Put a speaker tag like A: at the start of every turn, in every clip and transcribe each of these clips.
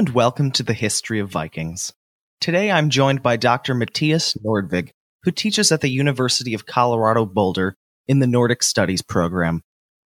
A: And welcome to the History of Vikings. Today I'm joined by Dr. Mathias Nordvig, who teaches at the University of Colorado Boulder in the Nordic Studies program.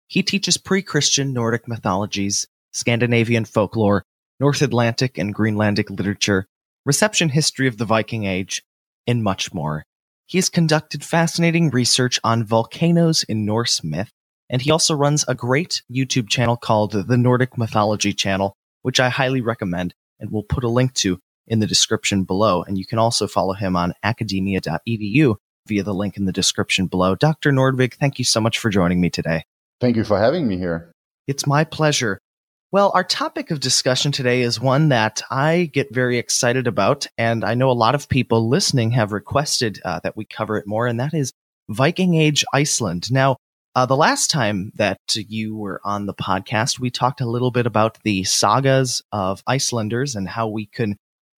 A: He teaches pre Christian Nordic mythologies, Scandinavian folklore, North Atlantic and Greenlandic literature, reception history of the Viking Age, and much more. He has conducted fascinating research on volcanoes in Norse myth, and he also runs a great YouTube channel called the Nordic Mythology Channel which I highly recommend and we'll put a link to in the description below. And you can also follow him on academia.edu via the link in the description below. Dr. Nordvig, thank you so much for joining me today.
B: Thank you for having me here.
A: It's my pleasure. Well, our topic of discussion today is one that I get very excited about, and I know a lot of people listening have requested uh, that we cover it more, and that is Viking Age Iceland. Now, uh, the last time that you were on the podcast, we talked a little bit about the sagas of Icelanders and how we can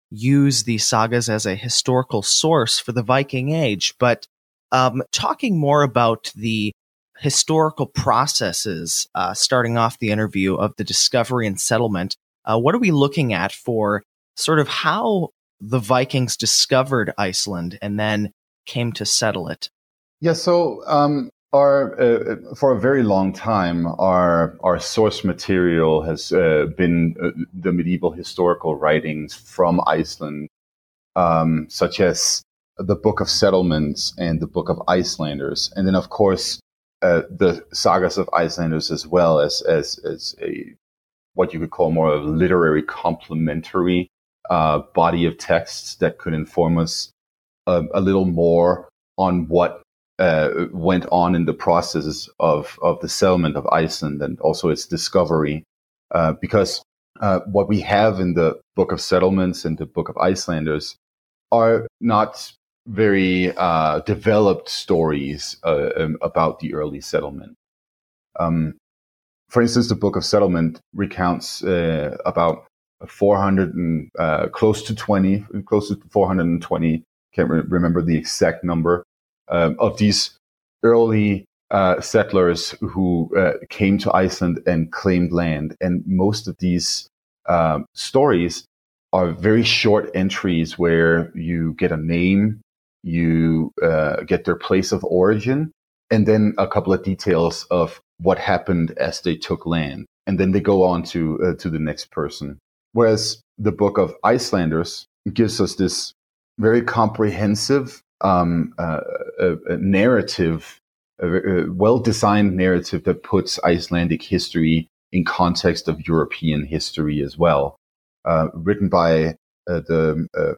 A: use these sagas as a historical source for the Viking Age. But um, talking more about the historical processes, uh, starting off the interview of the discovery and settlement, uh, what are we looking at for sort of how the Vikings discovered Iceland and then came to settle it?
B: Yeah, so um, our, uh, for a very long time, our our source material has uh, been uh, the medieval historical writings from Iceland, um, such as the Book of Settlements and the Book of Icelanders, and then of course uh, the sagas of Icelanders as well as as as a what you could call more of a literary complementary uh, body of texts that could inform us a, a little more on what uh, went on in the processes of, of the settlement of Iceland and also its discovery. Uh, because uh, what we have in the Book of Settlements and the Book of Icelanders are not very uh, developed stories uh, um, about the early settlement. Um, for instance, the Book of Settlement recounts uh, about 400 and close to 20, close to 420. Can't re- remember the exact number um, of these early uh, settlers who uh, came to Iceland and claimed land. And most of these um, stories are very short entries where you get a name, you uh, get their place of origin, and then a couple of details of what happened as they took land. And then they go on to, uh, to the next person. Whereas the book of Icelanders gives us this very comprehensive um, uh, a, a, narrative, a, a well designed narrative that puts Icelandic history in context of European history as well. Uh, written by uh, the uh,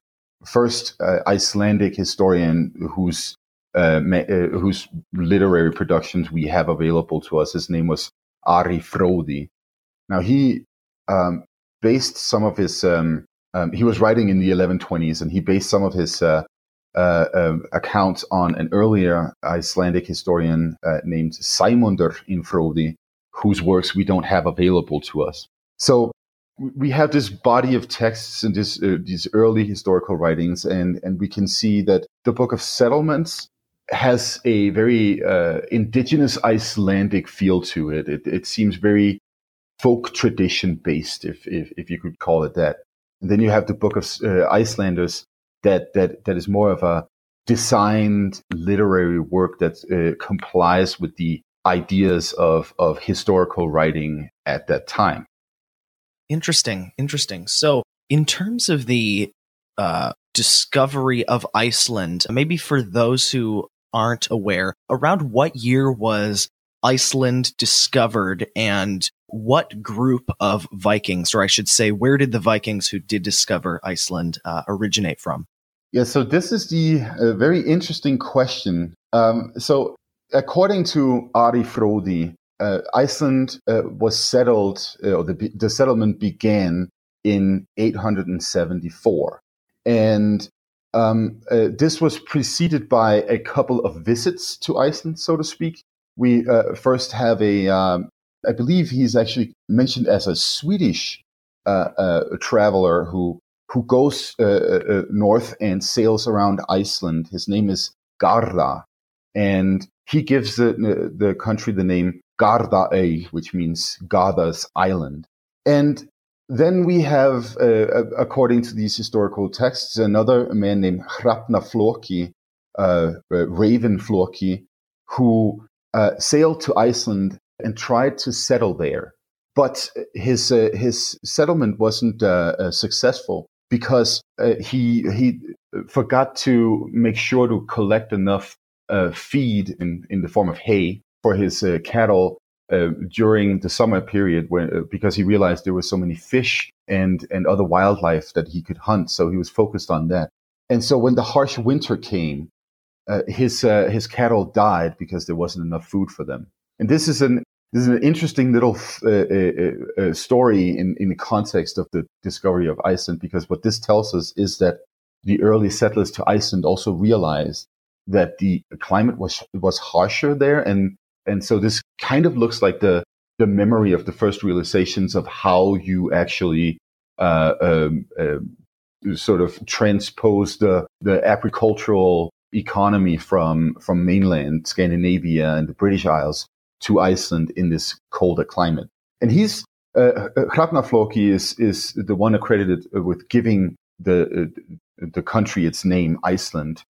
B: first uh, Icelandic historian whose uh, whose literary productions we have available to us. His name was Ari Frodi. Now he um, based some of his um, um, he was writing in the 1120s, and he based some of his uh, uh, account on an earlier Icelandic historian uh, named Sæmundur Infrodi, whose works we don't have available to us. So we have this body of texts and this, uh, these early historical writings, and, and we can see that the Book of Settlements has a very uh, indigenous Icelandic feel to it. It, it seems very folk tradition based, if, if, if you could call it that. And then you have the Book of uh, Icelanders, that that that is more of a designed literary work that uh, complies with the ideas of of historical writing at that time.
A: Interesting, interesting. So, in terms of the uh, discovery of Iceland, maybe for those who aren't aware, around what year was Iceland discovered and what group of Vikings, or I should say, where did the Vikings who did discover Iceland uh, originate from?
B: Yeah, so this is the uh, very interesting question. Um, so, according to Ari Frodi, uh, Iceland uh, was settled, uh, or the, the settlement began in 874. And um, uh, this was preceded by a couple of visits to Iceland, so to speak. We uh, first have a, um, I believe he's actually mentioned as a Swedish traveler who who goes uh, uh, uh, north and sails around Iceland. His name is Garda, and he gives the, the country the name Gardaey, which means Garda's Island. And then we have, uh, according to these historical texts, another man named Hrafna Floki, uh, uh, Raven Floki, who uh, sailed to Iceland and tried to settle there. But his uh, his settlement wasn't uh, successful because he he forgot to make sure to collect enough feed in, in the form of hay for his cattle uh, during the summer period when uh, because he realized there were so many fish and and other wildlife that he could hunt so he was focused on that and so when the harsh winter came uh, his uh, his cattle died because there wasn't enough food for them. And this is an this is an interesting little uh, story in in the context of the discovery of Iceland because what this tells us is that the early settlers to Iceland also realized that the climate was was harsher there. And and so this kind of looks like the the memory of the first realizations of how you actually uh, um, uh, sort of transpose the the agricultural economy from from mainland Scandinavia and the British Isles to Iceland in this colder climate. And he's uh, Hrafnafloki is is the one accredited with giving the uh, the country its name, Iceland,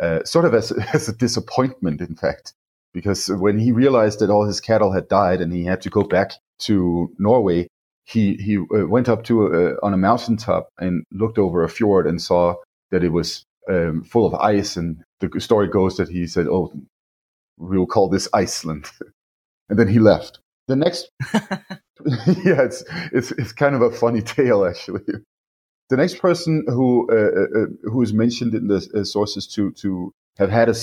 B: uh, sort of as as a disappointment, in fact, because when he realized that all his cattle had died and he had to go back to Norway, he he uh, went up to a, uh, on a mountaintop and looked over a fjord and saw that it was um, full of ice. And the story goes that he said, "Oh, we will call this Iceland," and then he left. The next, yeah, it's it's it's kind of a funny tale actually. The next person who uh, uh, uh who is mentioned in the uh, sources to to have had a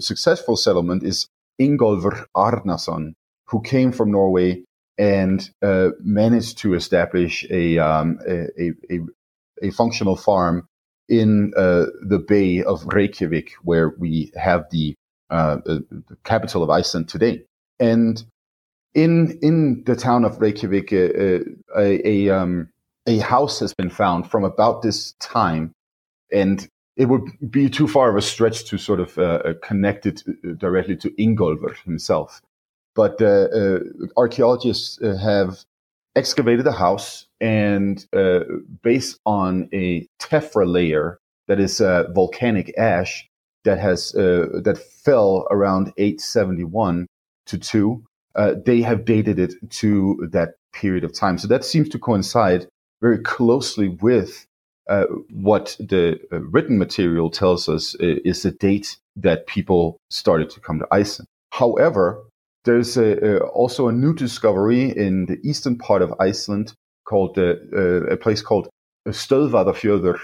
B: successful settlement is Ingolfur Arnason, who came from Norway and uh, managed to establish a, um, a, a, a, functional farm in uh, the Bay of Reykjavik, where we have the, uh, the, capital of Iceland today. And in in the town of Reykjavik, uh, uh, a a, um, a house has been found from about this time, and it would be too far of a stretch to sort of uh, uh connect it directly to Ingolfur himself. But uh, uh, archaeologists have excavated a house and uh, based on a tephra layer that is uh, volcanic ash that has uh, that fell around 871 to 2 they have dated it to that period of time so that seems to coincide very closely with uh, what the uh, written material tells us is the date that people started to come to Iceland. However, there's a, also a new discovery in the eastern part of Iceland called uh, a place called Stöðvarðarfjörður,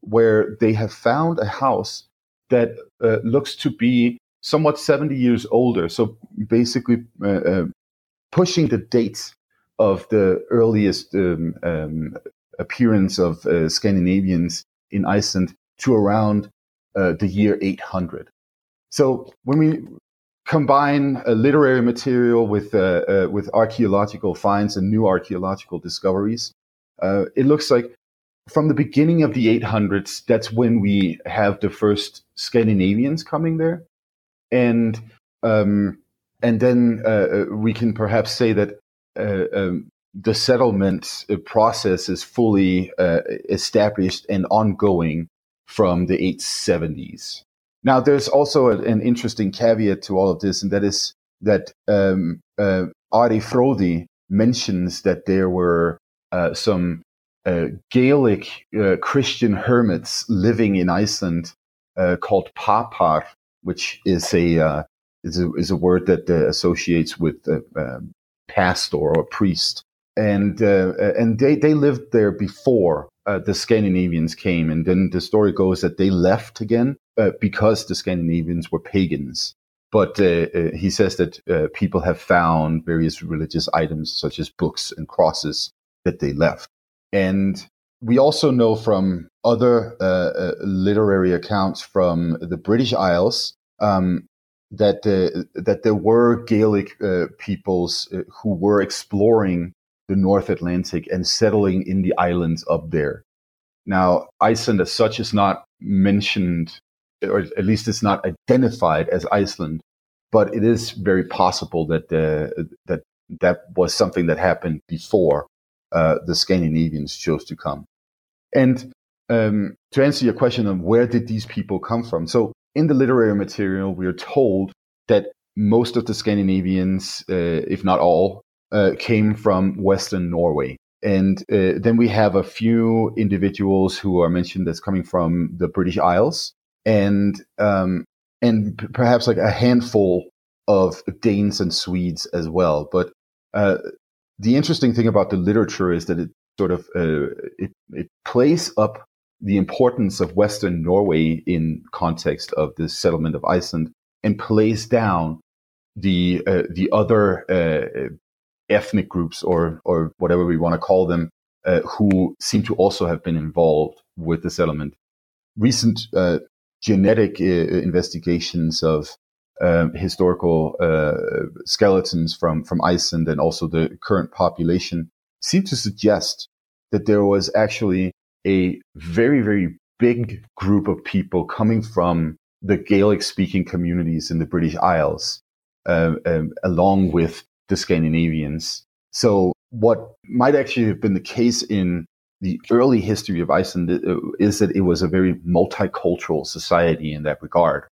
B: where they have found a house that uh, looks to be somewhat 70 years older. So basically, uh, pushing the date of the earliest um, um, appearance of uh, Scandinavians in Iceland to around uh, the year 800. So when we combine a literary material with uh, uh with archaeological finds and new archaeological discoveries, uh, it looks like from the beginning of the 800s, that's when we have the first Scandinavians coming there, and um, and then uh, we can perhaps say that um, the settlement process is fully established and ongoing from the 870s. Now, there's also a, an interesting caveat to all of this, and that is that um, uh, Ari Frodi mentions that there were uh, some uh, Gaelic uh, Christian hermits living in Iceland uh, called papar, which is a, is a, is a word that associates with um, pastor or priest. And uh, and they they lived there before uh, the Scandinavians came, and then the story goes that they left again uh, because the Scandinavians were pagans. But uh, uh, he says that uh, people have found various religious items such as books and crosses that they left, and we also know from other literary accounts from the British Isles um, that uh, that there were Gaelic uh, peoples uh, who were exploring the North Atlantic and settling in the islands up there. Now, Iceland as such is not mentioned, or at least it's not identified as Iceland, but it is very possible that uh, that that was something that happened before. uh, the Scandinavians chose to come. And um, to answer your question of where did these people come from, so in the literary material, we are told that most of the Scandinavians, uh, if not all, uh, came from Western Norway. And uh, then we have a few individuals who are mentioned as coming from the British Isles, and um, and p- perhaps like a handful of Danes and Swedes as well. But uh, the interesting thing about the literature is that it sort of uh, it, it plays up the importance of Western Norway in context of the settlement of Iceland and plays down the uh, the other uh, ethnic groups or or whatever we want to call them uh, who seem to also have been involved with the settlement. Recent uh, genetic uh, investigations of um, historical uh, skeletons from from Iceland and also the current population seem to suggest that there was actually a very very big group of people coming from the Gaelic speaking communities in the British Isles, uh, um, along with the Scandinavians. So, what might actually have been the case in the early history of Iceland uh, is that it was a very multicultural society in that regard.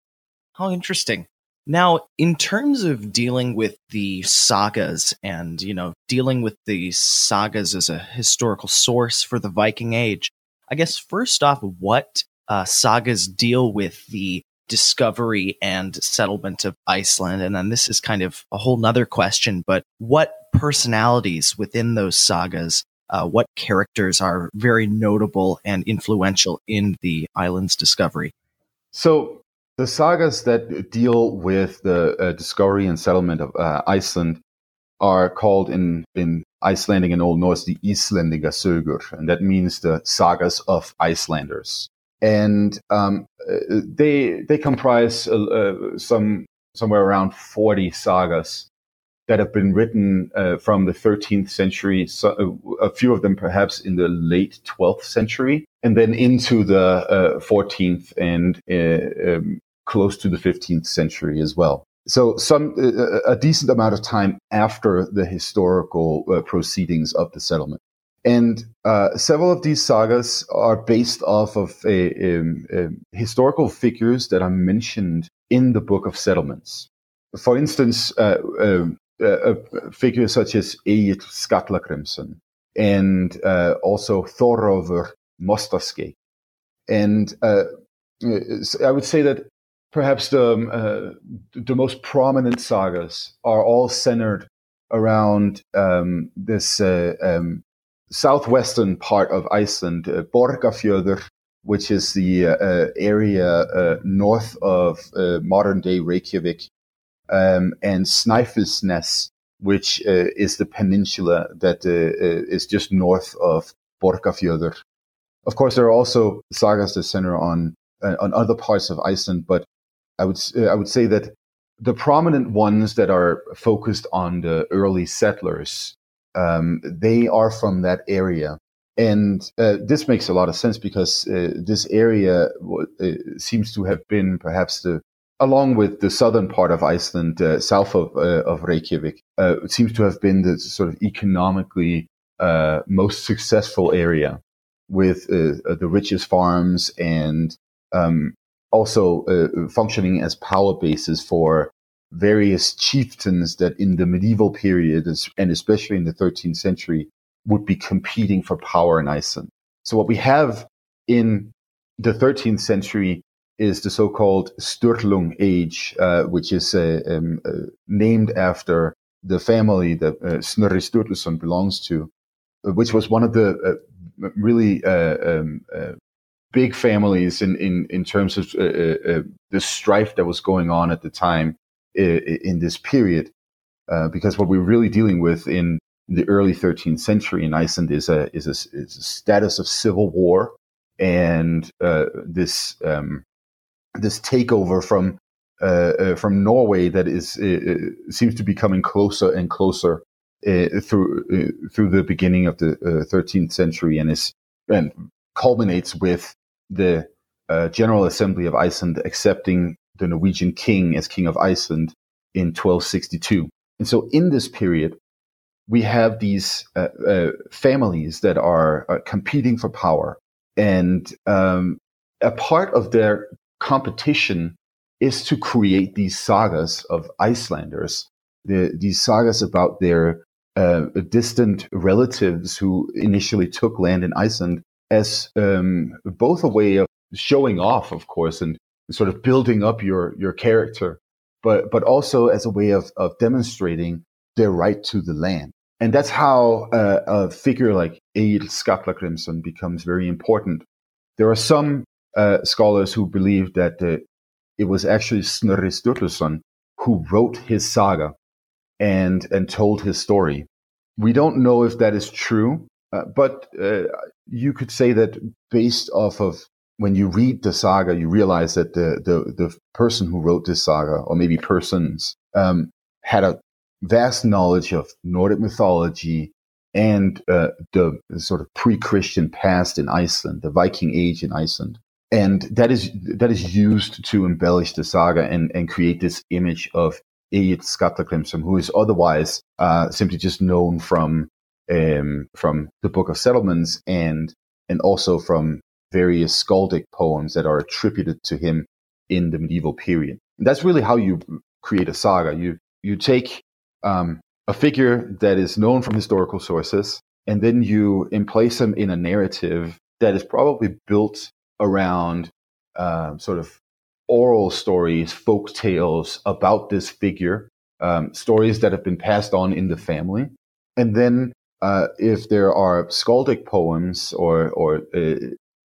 A: How interesting. Now, in terms of dealing with the sagas and, you know, dealing with the sagas as a historical source for the Viking Age, I guess first off, what uh, sagas deal with the discovery and settlement of Iceland. And then this is kind of a whole nother question, but what personalities within those sagas, uh, what characters are very notable and influential in the island's discovery?
B: So the sagas that deal with the uh, discovery and settlement of uh, Iceland are called in, in Icelandic and Old Norse the Islendinga sögur, and that means the sagas of Icelanders and um, uh, they they comprise uh, uh, some somewhere around 40 sagas that have been written uh, from the 13th century, so, uh, a few of them perhaps in the late 12th century, and then into the 14th uh, and um, close to the 15th century as well. So some a decent amount of time after the historical proceedings of the settlement. And uh, several of these sagas are based off of a, a, a historical figures that are mentioned in the Book of Settlements. For instance, uh, um, uh, a figure such as Egil Skallagrimsson and uh, also Thorolfur Mostaske. And uh, I would say that perhaps the, um, uh, the most prominent sagas are all centered around um, this um, southwestern part of Iceland, uh, which is the uh, area uh, north of uh, modern day Reykjavik, um, and Snæfellsnes, which uh, is the peninsula that uh, is just north of Borgarfjörður. Of course, there are also sagas that center on on other parts of Iceland, but I would I would say that the prominent ones that are focused on the early settlers um, they are from that area. And uh, this makes a lot of sense because uh, this area w- uh, seems to have been perhaps the, along with the southern part of Iceland, uh, south of, uh, of Reykjavik, uh, it seems to have been the sort of economically most successful area with the richest farms and um, also functioning as power bases for various chieftains that in the medieval period and especially in the 13th century would be competing for power in Iceland. So what we have in the 13th century is the so-called Sturlung age, uh, which is uh, um, uh, named after the family that uh, Snorri Sturluson belongs to, uh, which was one of the uh, really um, big families in, in, in terms of the strife that was going on at the time in this period, because what we're really dealing with in the early 13th century in Iceland is a is a, is a status of civil war and uh, this um, this takeover from uh, uh from Norway that is uh, uh, seems to be coming closer and closer through through the beginning of the 13th century and is and culminates with the General Assembly of Iceland accepting the Norwegian king as king of Iceland in 1262. And so in this period, we have these uh, uh, families that are, are, competing for power, and um, a part of their competition is to create these sagas of Icelanders, the, these sagas about their uh, distant relatives who initially took land in Iceland as um, both a way of showing off, of course, and sort of building up your your character, but but also as a way of of demonstrating their right to the land. And that's how uh, a figure like Egil Skallagrimsson becomes very important. There are some uh, scholars who believe that uh, it was actually Snorri Sturluson who wrote his saga and and told his story. We don't know if that is true, uh, but uh, you could say that based off of when you read the saga, you realize that the the, the person who wrote this saga, or maybe persons, um, had a vast knowledge of Nordic mythology and uh, the sort of pre-Christian past in Iceland, the Viking age in Iceland and that is that is used to embellish the saga and and create this image of Egil Skallagrimsson, who is otherwise uh, simply just known from um, from the Book of Settlements and and also from various skaldic poems that are attributed to him in the medieval period. And that's really how you create a saga. You you take um, a figure that is known from historical sources, and then you emplace him in a narrative that is probably built around um, sort of oral stories, folk tales about this figure, um, stories that have been passed on in the family. And then uh, if there are skaldic poems or, or uh,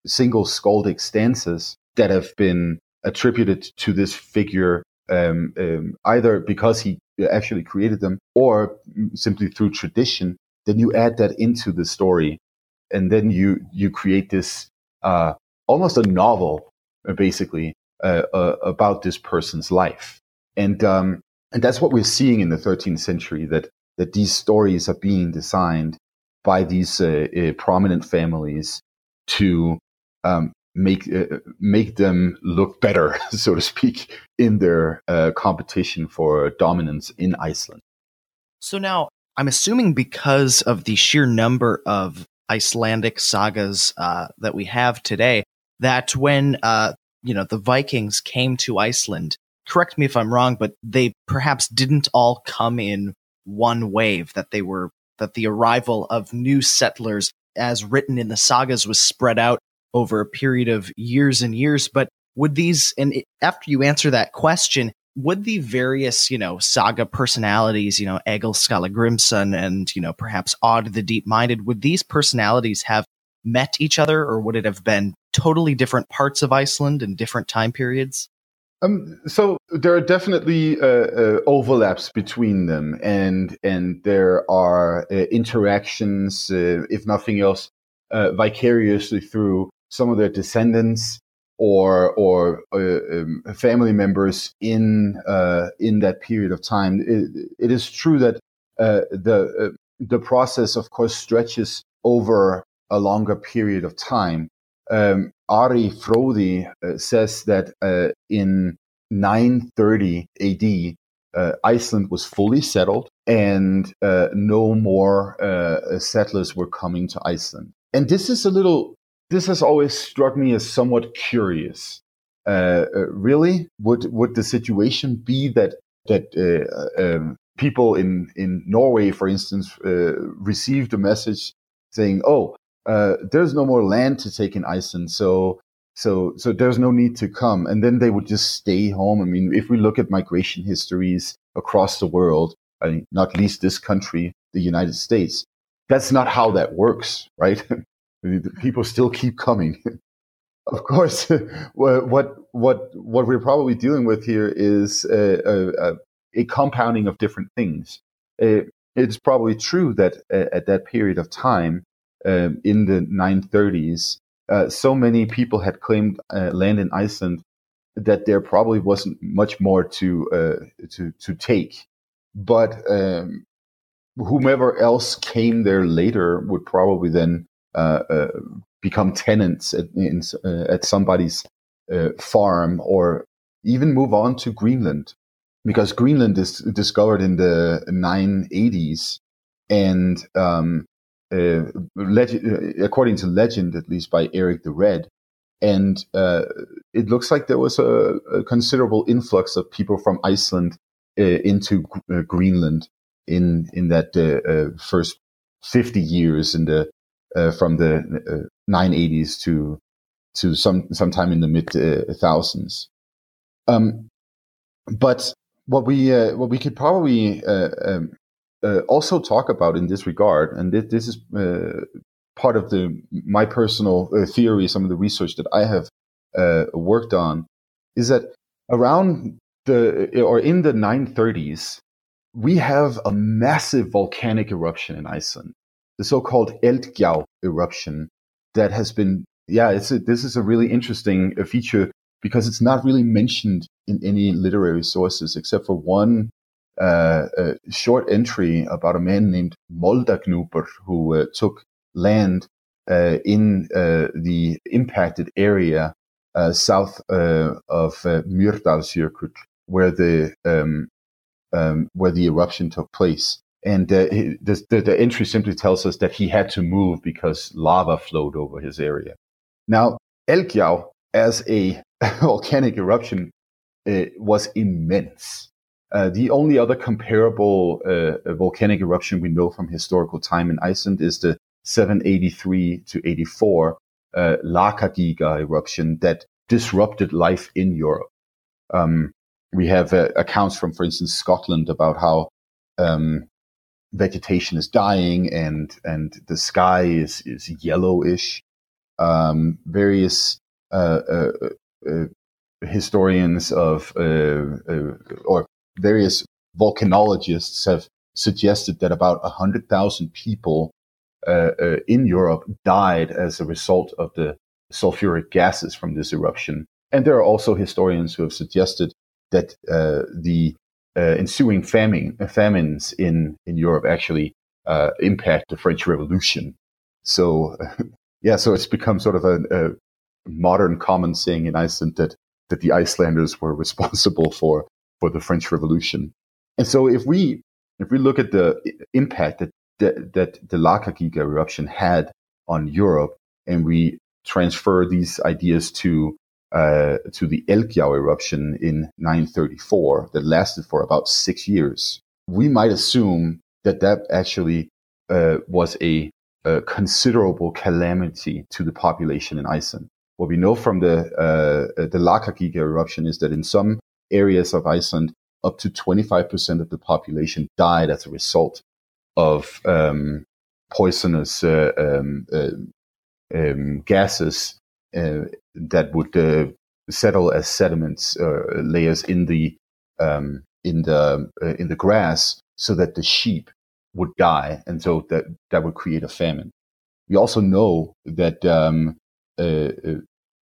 B: single skaldic stanzas that have been attributed to this figure, um, um, either because he actually created them or simply through tradition, then you add that into the story. And then you, you create this uh, almost a novel, uh, basically, uh, uh, about this person's life. And, um, and that's what we're seeing in the 13th century that, that these stories are being designed by these uh, uh, prominent families to um, make, uh, make them look better, so to speak, in their competition for dominance in Iceland.
A: So now, I'm assuming because of the sheer number of Icelandic sagas uh, that we have today, that when uh, you know the Vikings came to Iceland, correct me if I'm wrong, but they perhaps didn't all come in one wave. That they were that the arrival of new settlers, as written in the sagas, was spread out over a period of years and years. But would these and after you answer that question, would the various, you know, saga personalities, you know, Egil Skallagrimsson and, you know, perhaps Aud the Deep Minded, would these personalities have met each other or would it have been totally different parts of Iceland in different time periods?
B: Um, so there are definitely uh, uh, overlaps between them, and and there are uh, interactions, uh, if nothing else, uh, vicariously through some of their descendants or or uh, um, family members in in that period of time. it, it is true that the the process, of course, stretches over a longer period of time, um, Ari Frodi uh, says that uh, in 930 AD, uh, Iceland was fully settled and uh, no more uh, settlers were coming to Iceland. And this is a little, this has always struck me as somewhat curious. Uh, really, would would the situation be that that um, people in in Norway, for instance, received a message saying, "Oh, uh, there's no more land to take in Iceland, so so so there's no need to come. And then they would just stay home. I mean, if we look at migration histories across the world, I mean, not least this country, the United States, that's not how that works, right? People still keep coming. of course, what what what we're probably dealing with here is a, a, a compounding of different things. It, it's probably true that at that period of time, um, in the 930s, uh, so many people had claimed uh, land in Iceland that there probably wasn't much more to uh, to to take. But um, whomever else came there later would probably then uh, uh, become tenants at, in, at somebody's farm or even move on to Greenland, because Greenland is discovered in the 980s and um, uh, leg- according to legend, at least by Eric the Red, and uh, it looks like there was a, a, considerable influx of people from Iceland uh, into uh, Greenland in in that uh, uh, first fifty years in the from the 980s to to some sometime in the mid thousands. Um, but what we what we could probably um, also talk about in this regard, and this, is part of the my personal uh, theory, some of the research that I have uh, worked on, is that around the or in the 930s, we have a massive volcanic eruption in Iceland, the so-called Eldgjá eruption that has been yeah, it's a, this is a really interesting uh, feature because it's not really mentioned in any literary sources except for one uh, short entry about a man named Moldagnúpr who uh, took land uh, in uh, the impacted area uh, south of uh, Mýrdalsjökull, where the um, um, where the eruption took place. And the, the, the, entry simply tells us that he had to move because lava flowed over his area. Now, Eldgjá, as a volcanic eruption, was immense. Uh, the only other comparable uh, volcanic eruption we know from historical time in Iceland is the 783 to 84 uh, Lakagíga eruption that disrupted life in Europe. Um, we have uh, accounts from, for instance, Scotland about how um, vegetation is dying and and the sky is is yellowish. Um, various uh, uh, uh historians of uh, uh, or various volcanologists have suggested that about hundred thousand people uh, uh, in Europe died as a result of the sulfuric gases from this eruption. And there are also historians who have suggested that uh, the ensuing famine, famines in, in Europe actually impact the French Revolution. So, yeah, so it's become sort of a, a modern common saying in Iceland that that the Icelanders were responsible for for the French Revolution. And so if we if we look at the impact that that, that the Lakagíga eruption had on Europe, and we transfer these ideas to uh, to the Eldgjá eruption in 934 that lasted for about six years. We might assume that that actually uh, was a, a, considerable calamity to the population in Iceland. What we know from the uh, the Lakagíga eruption is that in some areas of Iceland, up to 25% of the population died as a result of um, poisonous uh, um, uh, um, gases uh, that would uh, settle as sediments uh, layers in the um, in the in the grass, so that the sheep would die, and so that that would create a famine. We also know that um,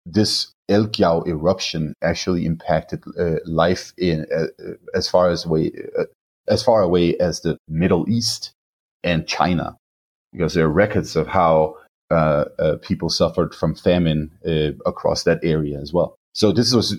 B: this Eldgjá eruption actually impacted uh, life in uh, as far as way uh, as far away as the Middle East and China, because there are records of how uh, uh, people suffered from famine uh, across that area as well. So this was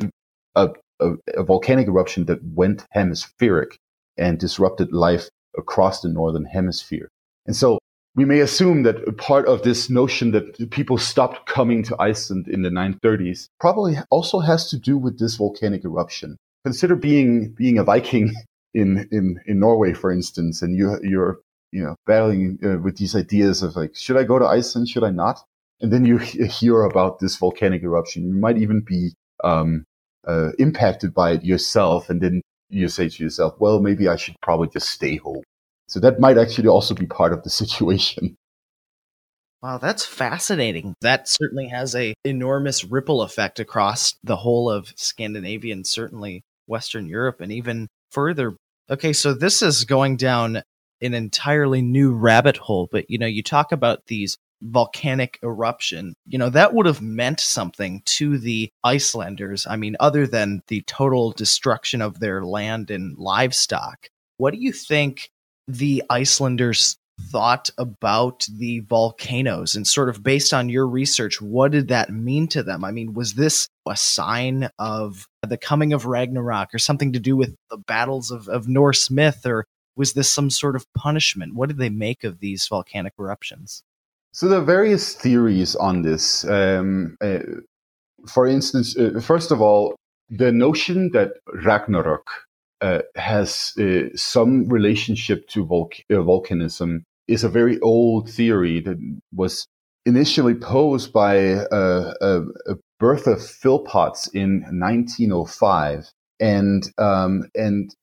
B: a, a, a, volcanic eruption that went hemispheric and disrupted life across the northern hemisphere. And so we may assume that part of this notion that people stopped coming to Iceland in the 930s probably also has to do with this volcanic eruption. Consider being being a Viking in in in Norway, for instance, and you you're you know, battling uh, with these ideas of like, should I go to Iceland? Should I not? And then you hear about this volcanic eruption. You might even be um, uh, impacted by it yourself. And then you say to yourself, well, maybe I should probably just stay home. So that might actually also be part of the situation.
A: Wow, that's fascinating. That certainly has a enormous ripple effect across the whole of Scandinavia and certainly Western Europe and even further. Okay, so this is going down an entirely new rabbit hole. But, you know, you talk about these volcanic eruption, you know, that would have meant something to the Icelanders. I mean, other than the total destruction of their land and livestock. What do you think the Icelanders thought about the volcanoes and sort of based on your research, what did that mean to them? I mean, was this a sign of the coming of Ragnarok or something to do with the battles of, of Norse myth or Was this some sort of punishment? What did they make of these volcanic eruptions?
B: So there are various theories on this. Um, uh, for instance, uh, first of all, the notion that Ragnarok uh, has uh, some relationship to volc- uh, volcanism is a very old theory that was initially posed by uh, uh, Bertha Philpotts in 1905. And um, and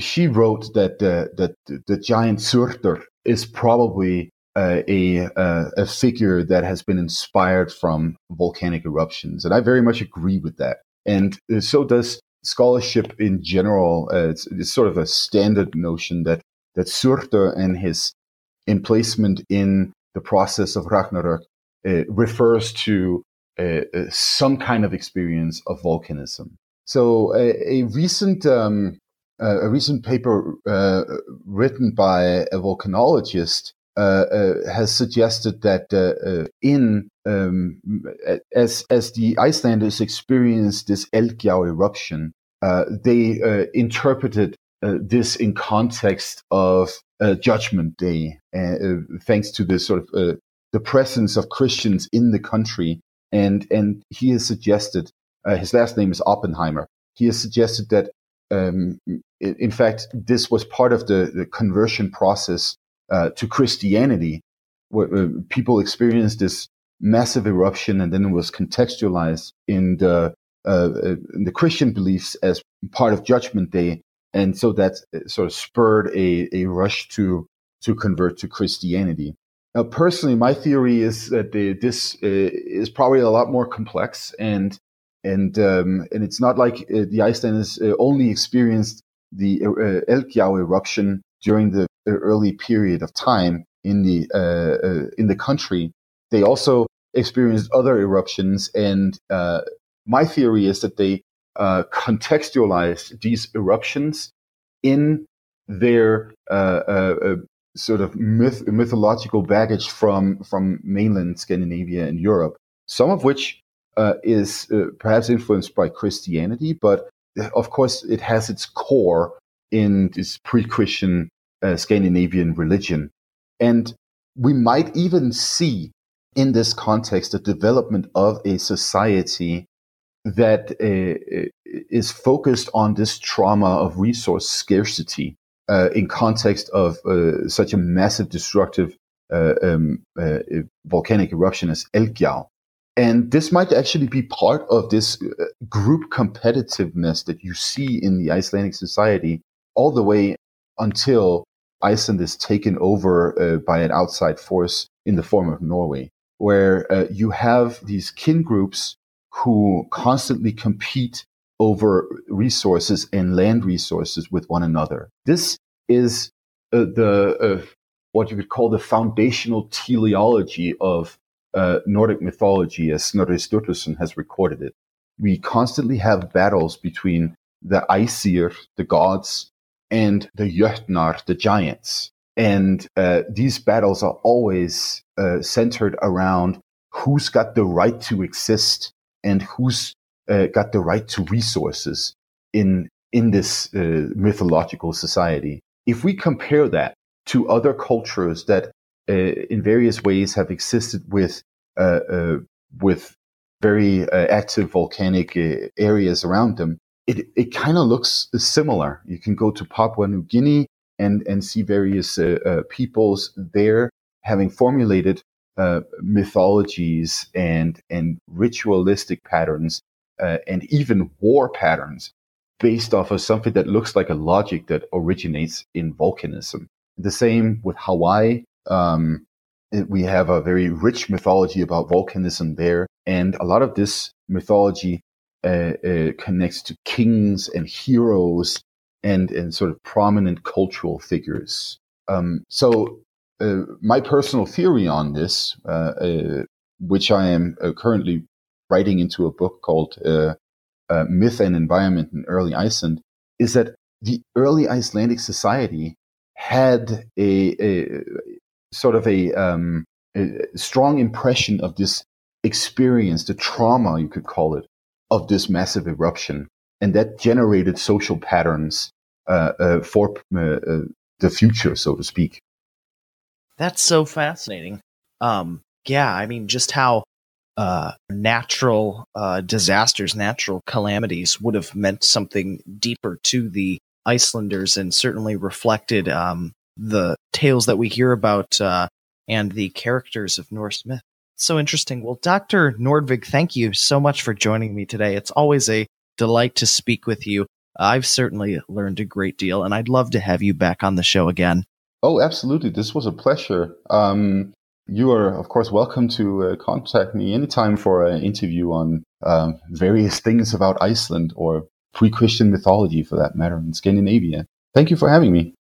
B: she wrote that that the giant Surtur is probably uh, a uh, a figure that has been inspired from volcanic eruptions, and I very much agree with that. And so does scholarship in general. Uh, it's, it's, sort of a standard notion that that Surtur and his emplacement in the process of Ragnarok uh, refers to uh, uh, some kind of experience of volcanism. So a, a recent um, a recent paper written by a volcanologist uh, uh, Uh, uh, has suggested that uh, uh in um, as as the Icelanders experienced this Eldgjá eruption, they interpreted this in context of Judgment Day, thanks to the sort of the presence of Christians in the country, and and he has suggested his last name is Oppenheimer. He has suggested that um, in fact, this was part of the, the conversion process uh, to Christianity, where, uh, people experienced this massive eruption, and then it was contextualized in the uh, in the Christian beliefs as part of Judgment Day, and so that uh, sort of spurred a, a rush to to convert to Christianity. Now, personally, my theory is that the, this is probably a lot more complex, and and um, and it's not like the Icelanders only experienced the uh, Eldgjá eruption during the early period of time in the uh, uh, in the country, they also experienced other eruptions. And uh, my theory is that they uh, contextualized these eruptions in their uh, uh, sort of myth, mythological baggage from from mainland Scandinavia and Europe. Some of which is perhaps influenced by Christianity, but of course it has its core in this pre-Christian uh, Scandinavian religion. And we might even see in this context the development of a society that uh, is focused on this trauma of resource scarcity uh, in context of uh, such a massive destructive uh, um, uh, volcanic eruption as Eldgjá. And this might actually be part of this uh, group competitiveness that you see in the Icelandic society all the way until Iceland is taken over uh, by an outside force in the form of Norway, where uh, you have these kin groups who constantly compete over resources and land resources with one another. This is uh, the uh, what you could call the foundational teleology of uh, Nordic mythology, as Snorri Sturluson has recorded it. We constantly have battles between the Aesir, the gods, and the Jötnar, the giants. And uh, these battles are always uh, centered around who's got the right to exist and who's uh, got the right to resources in in this uh, mythological society. If we compare that to other cultures that, uh, in various ways, have existed with uh, with very active volcanic areas around them, it, it kind of looks similar. You can go to Papua New Guinea and, and see various uh, uh, peoples there having formulated uh, mythologies and, and ritualistic patterns uh, and even war patterns based off of something that looks like a logic that originates in volcanism. The same with Hawaii. Um, we have a very rich mythology about volcanism there. And a lot of this mythology connects to kings and heroes and, and sort of prominent cultural figures. Um, so, uh, my personal theory on this, uh, uh, which I am uh, currently writing into a book called Myth and Environment in Early Iceland, is that the early Icelandic society had a, a sort of a, um, a strong impression of this experience, the trauma, you could call it, of this massive eruption. And that generated social patterns uh, uh, for uh, the future, so to speak.
A: That's so fascinating. Um, yeah, I mean, just how uh, natural uh, disasters, natural calamities would have meant something deeper to the Icelanders and certainly reflected um, the tales that we hear about uh, and the characters of Norse myth. So interesting. Well, Dr. Nordvig, thank you so much for joining me today. It's always a delight to speak with you. I've certainly learned a great deal, and I'd love to have you back on the show again.
B: Oh, absolutely. This was a pleasure. Um, you are, of course, welcome to uh, contact me anytime for an interview on um, various things about Iceland or pre Christian mythology for that matter in Scandinavia. Thank you for having me.